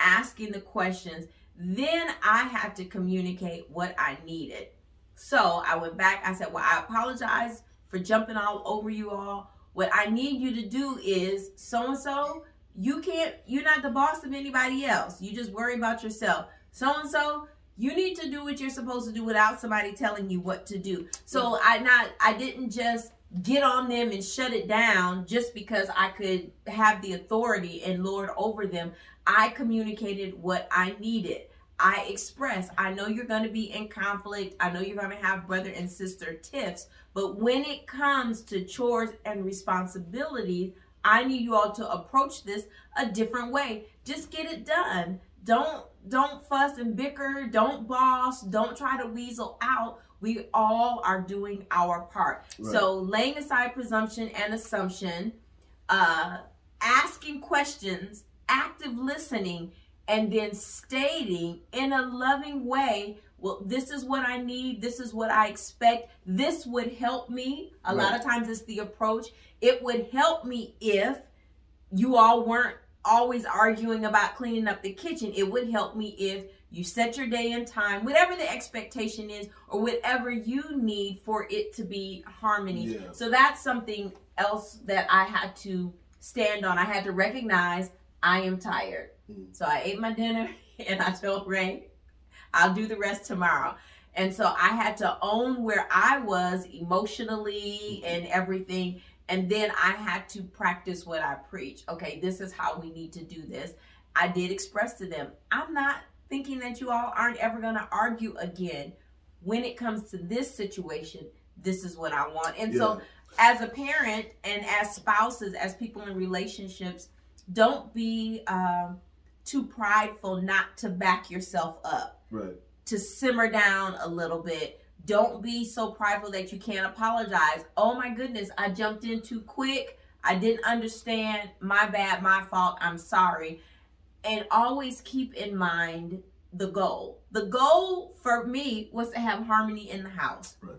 asking the questions, then I had to communicate what I needed. So I went back. I said, Well, I apologize for jumping all over you all. What I need you to do is so and so, you can't, you're not the boss of anybody else. You just worry about yourself. So and so, you need to do what you're supposed to do without somebody telling you what to do. So I not I didn't just get on them and shut it down just because I could have the authority and lord over them. I communicated what I needed. I expressed, I know you're going to be in conflict. I know you're going to have brother and sister tiffs, but when it comes to chores and responsibilities, I need you all to approach this a different way. Just get it done. Don't don't fuss and bicker, don't boss, don't try to weasel out. We all are doing our part. So laying aside presumption and assumption, uh asking questions, active listening, and then stating in a loving way, well, this is what I need, this is what I expect, this would help me. A lot of times it's the approach. It would help me if you all weren't always arguing about cleaning up the kitchen. It would help me if you set your day and time, whatever the expectation is, or whatever you need for it to be harmony. Yeah. So that's something else that I had to stand on. I had to recognize I am tired. Mm. So I ate my dinner and I told Ray, I'll do the rest tomorrow. And so I had to own where I was emotionally mm-hmm. and everything. And then I had to practice what I preach. Okay, this is how we need to do this. I did express to them, I'm not thinking that you all aren't ever going to argue again. When it comes to this situation, this is what I want. And so, as a parent and as spouses, as people in relationships, don't be um, too prideful not to back yourself up Right. to simmer down a little bit. Don't be so prideful that you can't apologize. Oh my goodness, I jumped in too quick. I didn't understand. My bad, my fault. I'm sorry. And always keep in mind the goal. The goal for me was to have harmony in the house. Right.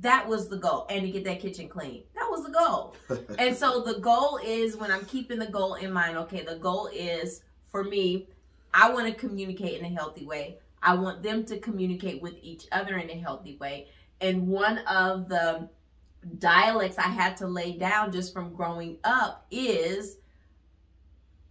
That was the goal. And to get that kitchen clean. That was the goal. and so the goal is when I'm keeping the goal in mind, okay, the goal is for me, I want to communicate in a healthy way. I want them to communicate with each other in a healthy way. And one of the dialects I had to lay down just from growing up is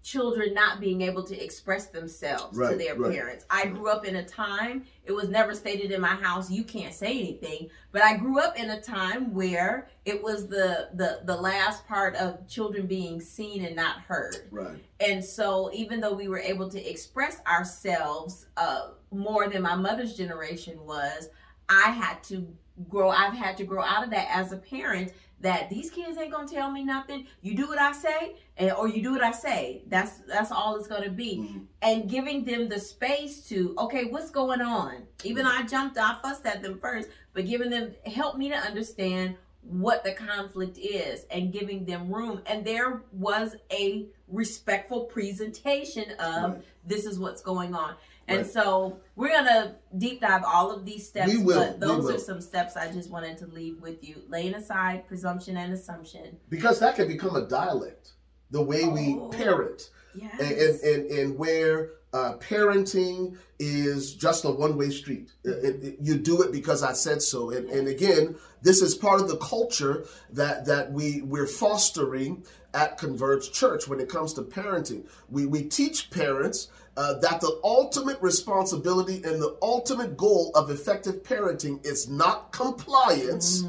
children not being able to express themselves to their right. parents. I grew up in a time, it was never stated in my house, you can't say anything, but I grew up in a time where it was the the the last part of children being seen and not heard. Right. And so, even though we were able to express ourselves uh, more than my mother's generation was, I had to grow. I've had to grow out of that as a parent. That these kids ain't gonna tell me nothing. You do what I say, and or you do what I say. That's that's all it's gonna be. Mm-hmm. And giving them the space to, okay, what's going on? Even though I jumped, I fussed at them first, but giving them help me to understand what the conflict is and giving them room. And there was a respectful presentation of Right. this is what's going on. And Right. so we're gonna deep dive all of these steps, We will, but we those are some steps I just wanted to leave with you. Laying aside presumption and assumption. because that can become a dialect the way we Oh. parent Yes. and, and, and, and where uh, parenting is just a one-way street It- it- it- you do it because i said so and, and again this is part of the culture that that we we're fostering at converge church when it comes to parenting we we teach parents uh, that the ultimate responsibility and the ultimate goal of effective parenting is not compliance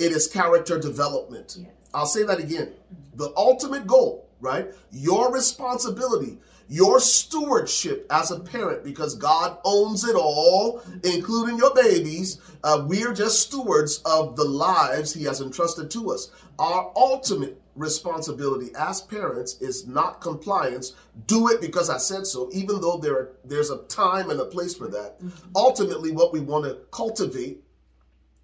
it is character development. Yes. I'll say that again. The ultimate goal, right? Your responsibility, your stewardship as a parent, because God owns it all, including your babies. Uh, we're just stewards of the lives He has entrusted to us. Our ultimate responsibility as parents is not compliance. Do it because I said so, even though there are, there's a time and a place for that. Mm-hmm. Ultimately, what we want to cultivate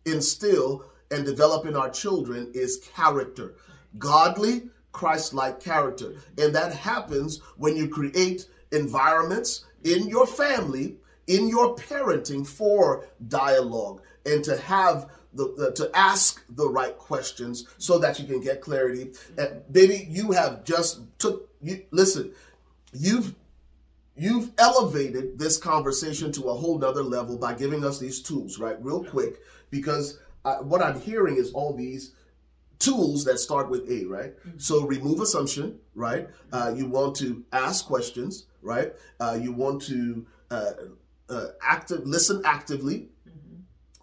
instill and develop in our children is character godly christ-like character and that happens when you create environments in your family in your parenting for dialogue and to have the, the- to ask the right questions so that you can get clarity and baby you have just took you listen you've you've elevated this conversation to a whole nother level by giving us these tools, right? Real quick, because uh, what I'm hearing is all these tools that start with A, right? So remove assumption, right? Uh, you want to ask questions, right? Uh, you want to uh, uh, active listen actively.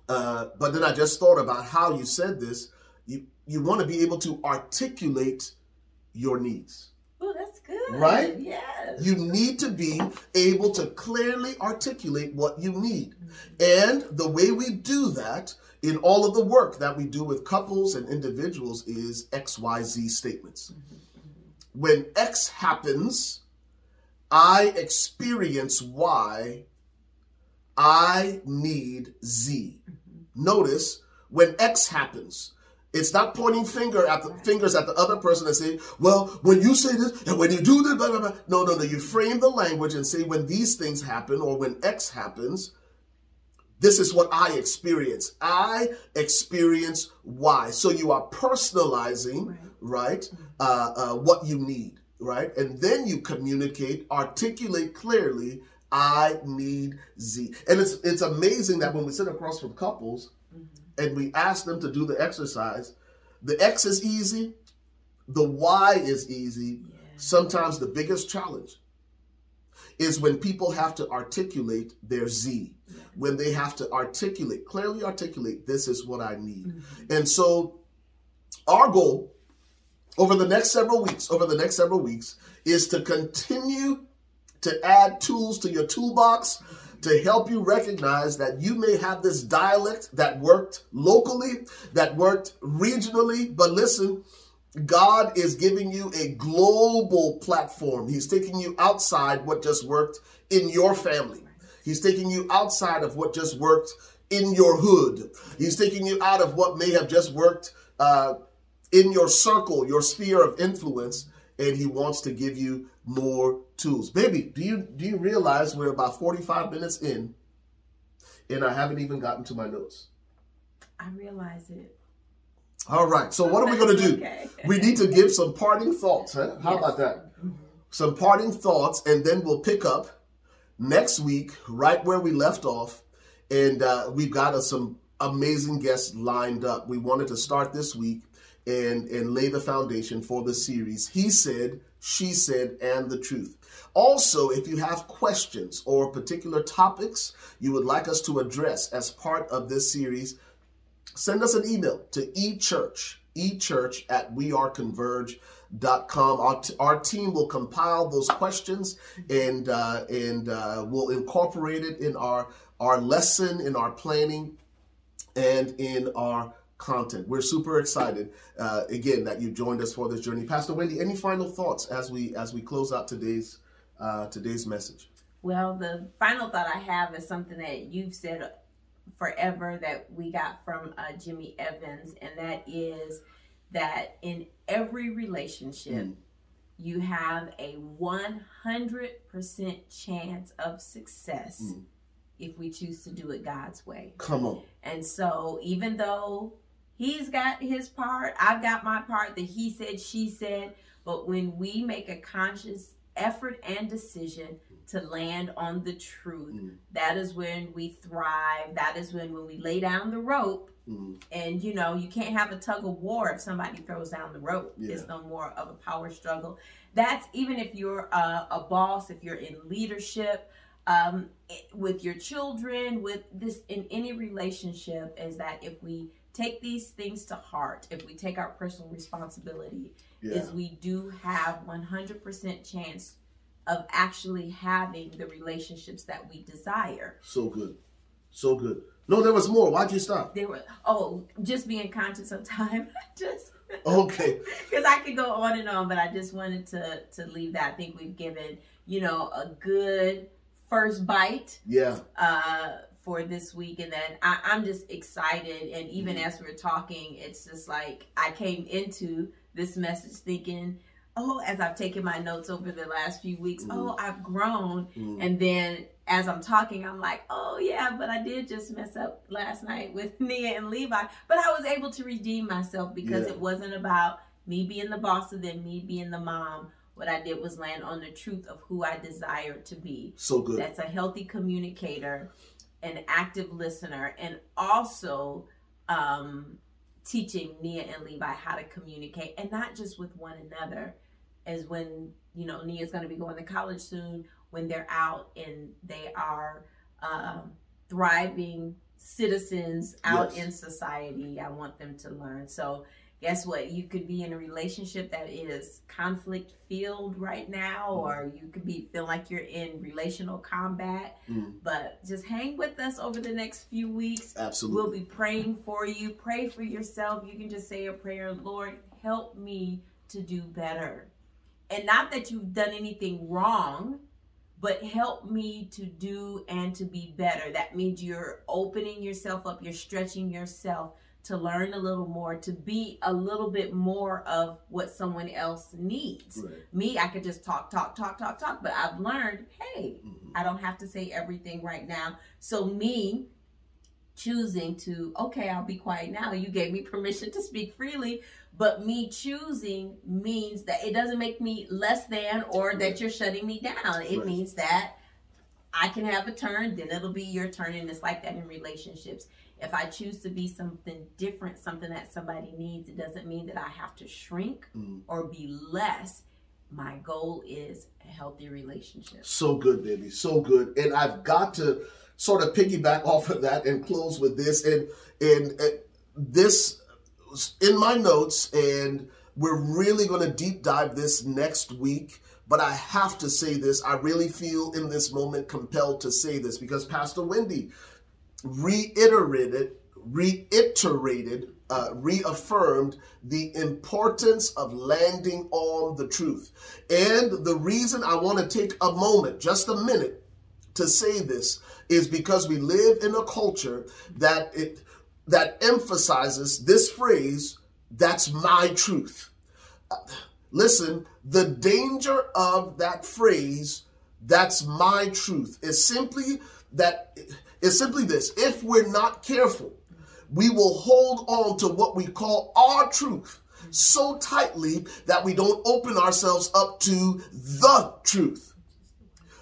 Uh, but then I just thought about how you said this. You you want to be able to articulate your needs. Oh, that's good. Right? Yes. You need to be able to clearly articulate what you need. And the way we do that in all of the work that we do with couples and individuals is XYZ statements. When X happens, I experience Y, I need Z. Notice when X happens, it's not pointing finger at the fingers at the other person and saying, "Well, when you say this and when you do this, blah blah blah." No, no, no. You frame the language and say, "When these things happen, or when X happens, this is what I experience. I experience Y." So you are personalizing, right? Uh, uh, what you need, right? And then you communicate, articulate clearly. I need Z, and it's it's amazing that when we sit across from couples mm-hmm. and we ask them to do the exercise, the X is easy, the Y is easy. Sometimes the biggest challenge is when people have to articulate their Z, when they have to articulate, clearly articulate, this is what I need. Mm-hmm. And so, our goal over the next several weeks, over the next several weeks, is to continue to add tools to your toolbox to help you recognize that you may have this dialect that worked locally, that worked regionally, but listen, God is giving you a global platform. He's taking you outside what just worked in your family. He's taking you outside of what just worked in your hood. He's taking you out of what may have just worked uh, in your circle, your sphere of influence, and he wants to give you more tools. Baby, do you do you realize we're about 45 minutes in and I haven't even gotten to my notes? I realize it. All right. So what are we going to do? Okay. We need to give some parting thoughts, huh? How about that? Some parting thoughts and then we'll pick up next week right where we left off and uh, we've got uh, some amazing guests lined up. We wanted to start this week and and lay the foundation for the series. He said, she said, and the truth. Also, if you have questions or particular topics you would like us to address as part of this series, send us an email to echurch, echurch at weareconverge.com. Our, t- our team will compile those questions and uh, and uh, we'll incorporate it in our our lesson, in our planning, and in our content. We're super excited uh, again that you joined us for this journey. Pastor Wendy, any final thoughts as we as we close out today's uh, today's message? Well, the final thought I have is something that you've said forever that we got from uh, Jimmy Evans, and that is that in every relationship, you have a 100% chance of success Mm. if we choose to do it God's way. Come on. And so, even though he's got his part, I've got my part, the he said, she said, but when we make a conscious effort and decision to land on the truth, Mm. that is when we thrive. That is when, when we lay down the rope, Mm. and you know, you can't have a tug of war if somebody throws down the rope. Yeah. It's no more of a power struggle. That's even if you're a, a boss, if you're in leadership, um, it- with your children, with this in any relationship, is that if we take these things to heart, if we take our personal responsibility, Yeah. is we do have 100% chance of actually having the relationships that we desire. So good. So good. No, there was more. Why'd you stop? There were oh, just being conscious of time, just Okay. because I could go on and on, but I just wanted to to leave that. I think we've given you know a good first bite Yeah. uh, for this week, and then I, I'm just excited. And even mm-hmm. as we're talking, it's just like I came into this message thinking, oh, as I've taken my notes over the last few weeks, mm-hmm. oh, I've grown. Mm-hmm. And then as I'm talking, I'm like, oh yeah, but I did just mess up last night with Nia and Levi. But I was able to redeem myself because Yeah. it wasn't about me being the boss of them, me being the mom. What I did was land on the truth of who I desire to be So good. that's a healthy communicator, an active listener, and also um, teaching Nia and Levi how to communicate, and not just with one another. As when you know Nia's going to be going to college soon, when they're out and they are um, thriving citizens out Yes. in society, I want them to learn. So guess what? You could be in a relationship that is conflict filled right now, or you could be feel like you're in relational combat. Mm. But just hang with us over the next few weeks. Absolutely. We'll be praying for you. Pray for yourself. You can just say a prayer, Lord, help me to do better. And not that you've done anything wrong, but help me to do and to be better. That means you're opening yourself up, you're stretching yourself to learn a little more, to be a little bit more of what someone else needs. Right. Me, I could just talk, talk, talk, talk, talk, but I've learned, hey, Mhm. I don't have to say everything right now. So me choosing to, okay, I'll be quiet now. You gave me permission to speak freely, but me choosing means that it doesn't make me less than or that you're shutting me down. It Right. means that I can have a turn, then it'll be your turn. And it's like that in relationships. If I choose to be something different, something that somebody needs, it doesn't mean that I have to shrink Mm. or be less. My goal is a healthy relationship. So good, baby. So good. And I've got to sort of piggyback off of that and close with this. And and uh, this was in my notes, and we're really going to deep dive this next week. But I have to say this. I really feel in this moment compelled to say this because Pastor Wendy reiterated, reiterated, uh, reaffirmed the importance of landing on the truth. And the reason I want to take a moment, just a minute, to say this is because we live in a culture that it that emphasizes this phrase, that's my truth. Uh, Listen, the danger of that phrase, that's my truth, is simply that is simply this. If we're not careful, we will hold on to what we call our truth so tightly that we don't open ourselves up to the truth.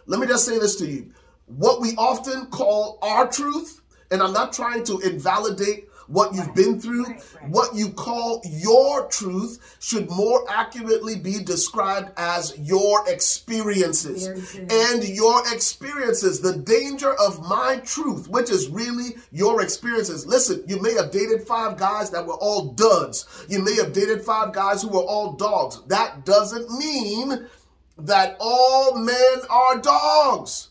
Let me just say this to you. What we often call our truth, and I'm not trying to invalidate what you've been through, what you call your truth should more accurately be described as your experiences. And your experiences, the danger of my truth, which is really your experiences. Listen, you may have dated five guys that were all duds. You may have dated five guys who were all dogs. That doesn't mean that all men are dogs.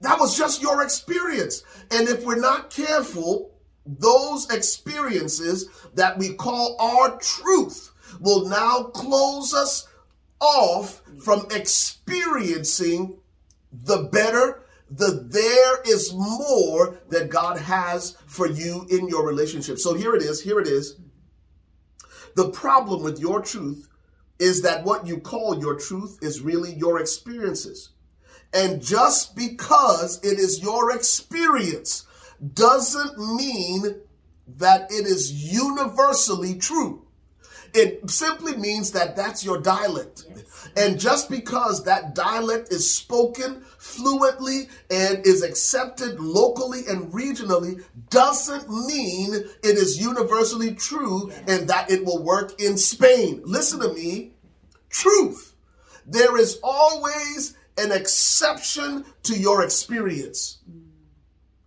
That was just your experience. And if we're not careful, those experiences that we call our truth will now close us off from experiencing the better, the there is more that God has for you in your relationship. So here it is, here it is. The problem with your truth is that what you call your truth is really your experiences. And just because it is your experience doesn't mean that it is universally true. It simply means that that's your dialect. Yes. And just because that dialect is spoken fluently and is accepted locally and regionally doesn't mean it is universally true yes. and that it will work in Spain. Listen to me. Truth. There is always an exception to your experience. Mm.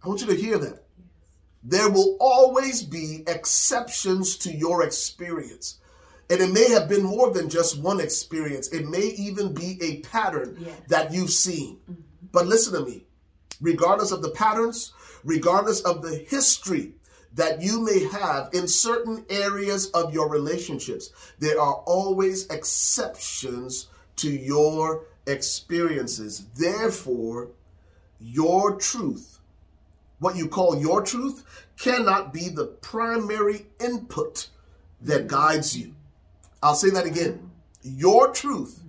I want you to hear that. There will always be exceptions to your experience. And it may have been more than just one experience. It may even be a pattern yes. that you've seen. Mm-hmm. But listen to me. Regardless of the patterns, regardless of the history that you may have in certain areas of your relationships, there are always exceptions to your experiences. Therefore, your truth, what you call your truth, cannot be the primary input that guides you. I'll say that again. Your truth,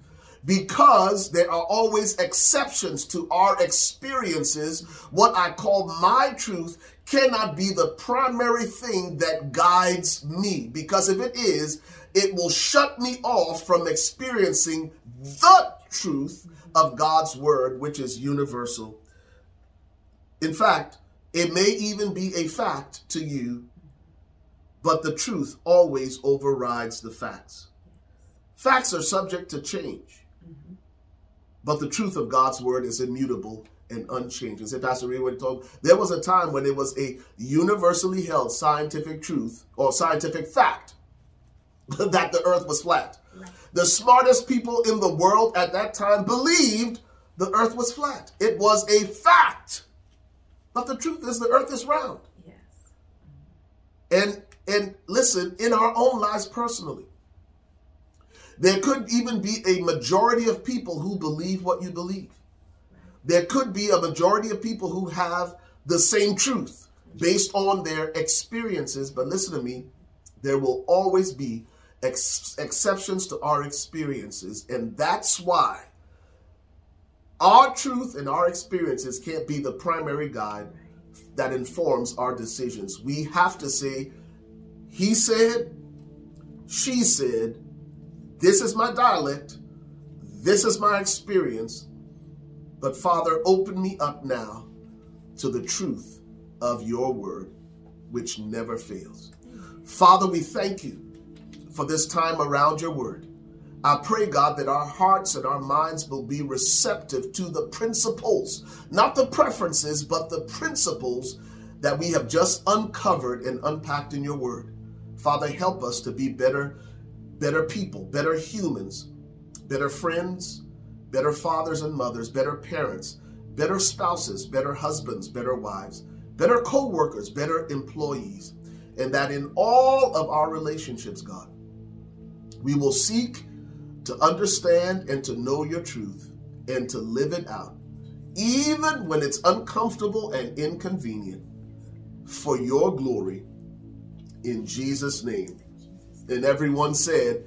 because there are always exceptions to our experiences, what I call my truth cannot be the primary thing that guides me. Because if it is, it will shut me off from experiencing the truth of God's word, which is universal. In fact, it may even be a fact to you but the truth always overrides the facts. Facts are subject to change, mm-hmm. but the truth of God's word is immutable and unchanging. Say, Pastor Reed, there was a time when it was a universally held scientific truth or scientific fact that the earth was flat. Right. The smartest people in the world at that time believed the earth was flat. It was a fact. But the truth is the earth is round. Yes. And and listen, in our own lives personally, there could even be a majority of people who believe what you believe. There could be a majority of people who have the same truth based on their experiences. But listen to me, there will always be ex- exceptions to our experiences. And that's why our truth and our experiences can't be the primary guide that informs our decisions. We have to say, he said, she said, this is my dialect, this is my experience, but Father, open me up now to the truth of your word, which never fails. Father, we thank you for this time around your word. I pray, God, that our hearts and our minds will be receptive to the principles, not the preferences, but the principles that we have just uncovered and unpacked in your word. Father, help us to be better, better people, better humans, better friends, better fathers and mothers, better parents, better spouses, better husbands, better wives, better co-workers, better employees. And that in all of our relationships, God, we will seek to understand and to know your truth and to live it out, even when it's uncomfortable and inconvenient, for your glory in Jesus' name. And everyone said,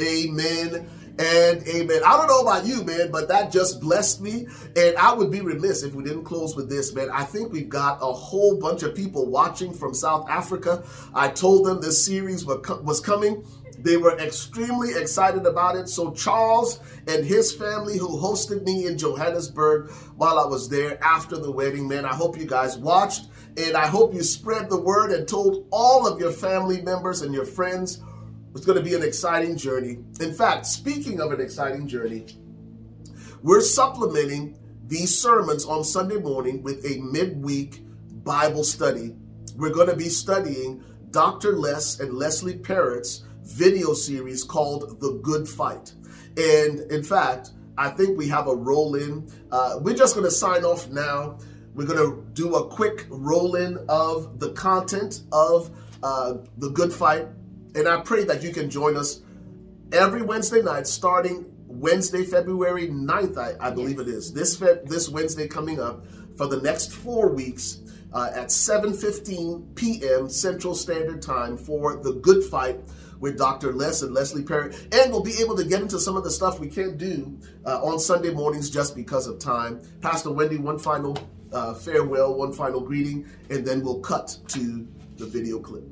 Amen and amen. I don't know about you, man, but that just blessed me. And I would be remiss if we didn't close with this, man. I think we've got a whole bunch of people watching from South Africa. I told them this series was coming. They were extremely excited about it. So, Charles and his family, who hosted me in Johannesburg while I was there after the wedding, man, I hope you guys watched. And I hope you spread the word and told all of your family members and your friends. It's going to be an exciting journey. In fact, speaking of an exciting journey, we're supplementing these sermons on Sunday morning with a midweek Bible study. We're going to be studying Dr. Les and Leslie Parrott's video series called The Good Fight. And in fact, I think we have a roll in. Uh, we're just going to sign off now. We're going to do a quick roll in of the content of uh, The Good Fight. And I pray that you can join us every Wednesday night starting Wednesday, February 9th, I, I believe it is. This, fe- this Wednesday coming up for the next four weeks uh, at 7.15 p.m. Central Standard Time for The Good Fight with Dr. Les and Leslie Parrott, and we'll be able to get into some of the stuff we can't do uh, on Sunday mornings just because of time. Pastor Wendy, one final uh, farewell, one final greeting, and then we'll cut to the video clip.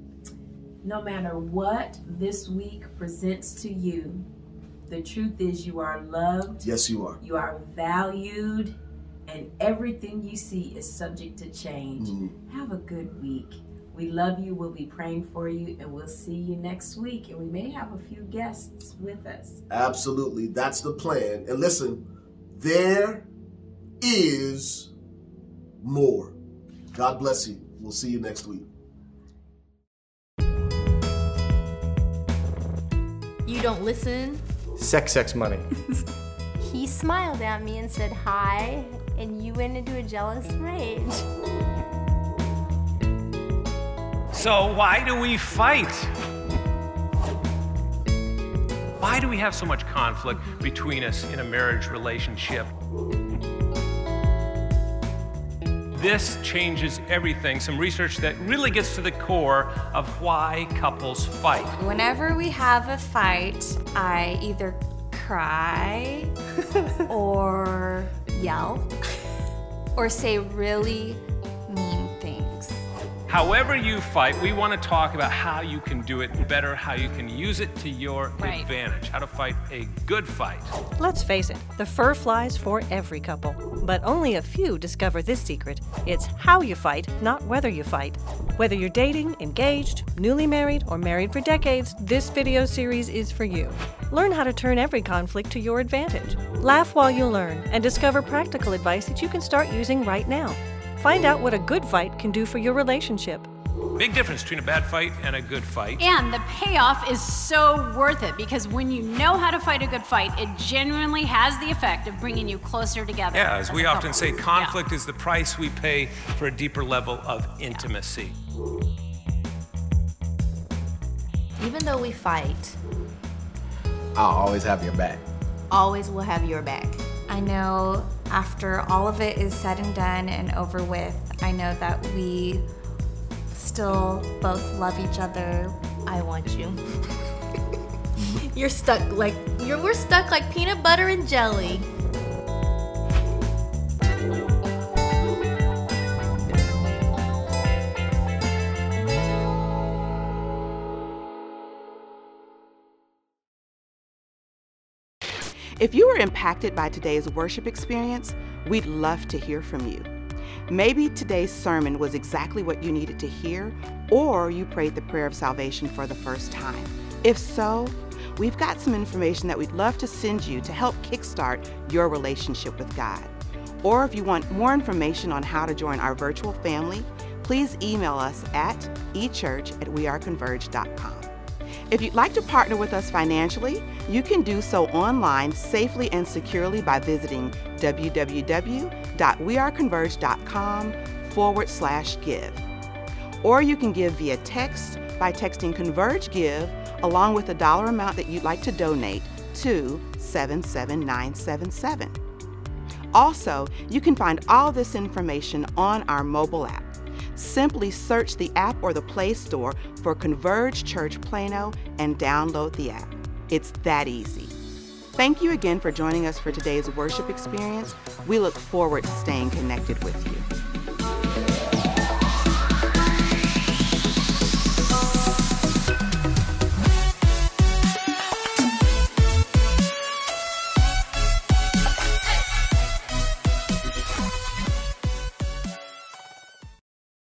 No matter what this week presents to you, the truth is you are loved. Yes, you are. You are valued, and everything you see is subject to change. Mm-hmm. Have a good week. We love you. We'll be praying for you, and we'll see you next week. And we may have a few guests with us. Absolutely. That's the plan. And listen, there is more. God bless you. We'll see you next week. You don't listen. Sex, sex, money. He smiled at me and said hi, and you went into a jealous rage. So, why do we fight? Why do we have so much conflict between us in a marriage relationship? This changes everything. Some research that really gets to the core of why couples fight. Whenever we have a fight, I either cry or yell or say really mean things. However, you fight, we want to talk about how you can do it better, how you can use it to your Right. advantage, how to fight a good fight. Let's face it, the fur flies for every couple. But only a few discover this secret. It's how you fight, not whether you fight. Whether you're dating, engaged, newly married, or married for decades, this video series is for you. Learn how to turn every conflict to your advantage. Laugh while you learn and discover practical advice that you can start using right now. Find out what a good fight can do for your relationship. Big difference between a bad fight and a good fight. And the payoff is so worth it because when you know how to fight a good fight, it genuinely has the effect of bringing you closer together. Yeah, as we often couple. say, Yeah. conflict is the price we pay for a deeper level of intimacy. Even though we fight, I'll always have your back. always will have your back. I know after all of it is said and done and over with, I know that we still both love each other. I want you. you're stuck like you're we're stuck like peanut butter and jelly. If you were impacted by today's worship experience, we'd love to hear from you. Maybe today's sermon was exactly what you needed to hear, or you prayed the prayer of salvation for the first time. If so, we've got some information that we'd love to send you to help kickstart your relationship with God. Or if you want more information on how to join our virtual family, please email us at echurch at weareconverge.com. If you'd like to partner with us financially, you can do so online safely and securely by visiting www.weareconverge.com forward slash give. Or you can give via text by texting Converge Give along with the dollar amount that you'd like to donate to 77977. Also, you can find all this information on our mobile app. Simply search the app or the Play Store for Converge Church Plano and download the app. It's that easy. Thank you again for joining us for today's worship experience. We look forward to staying connected with you.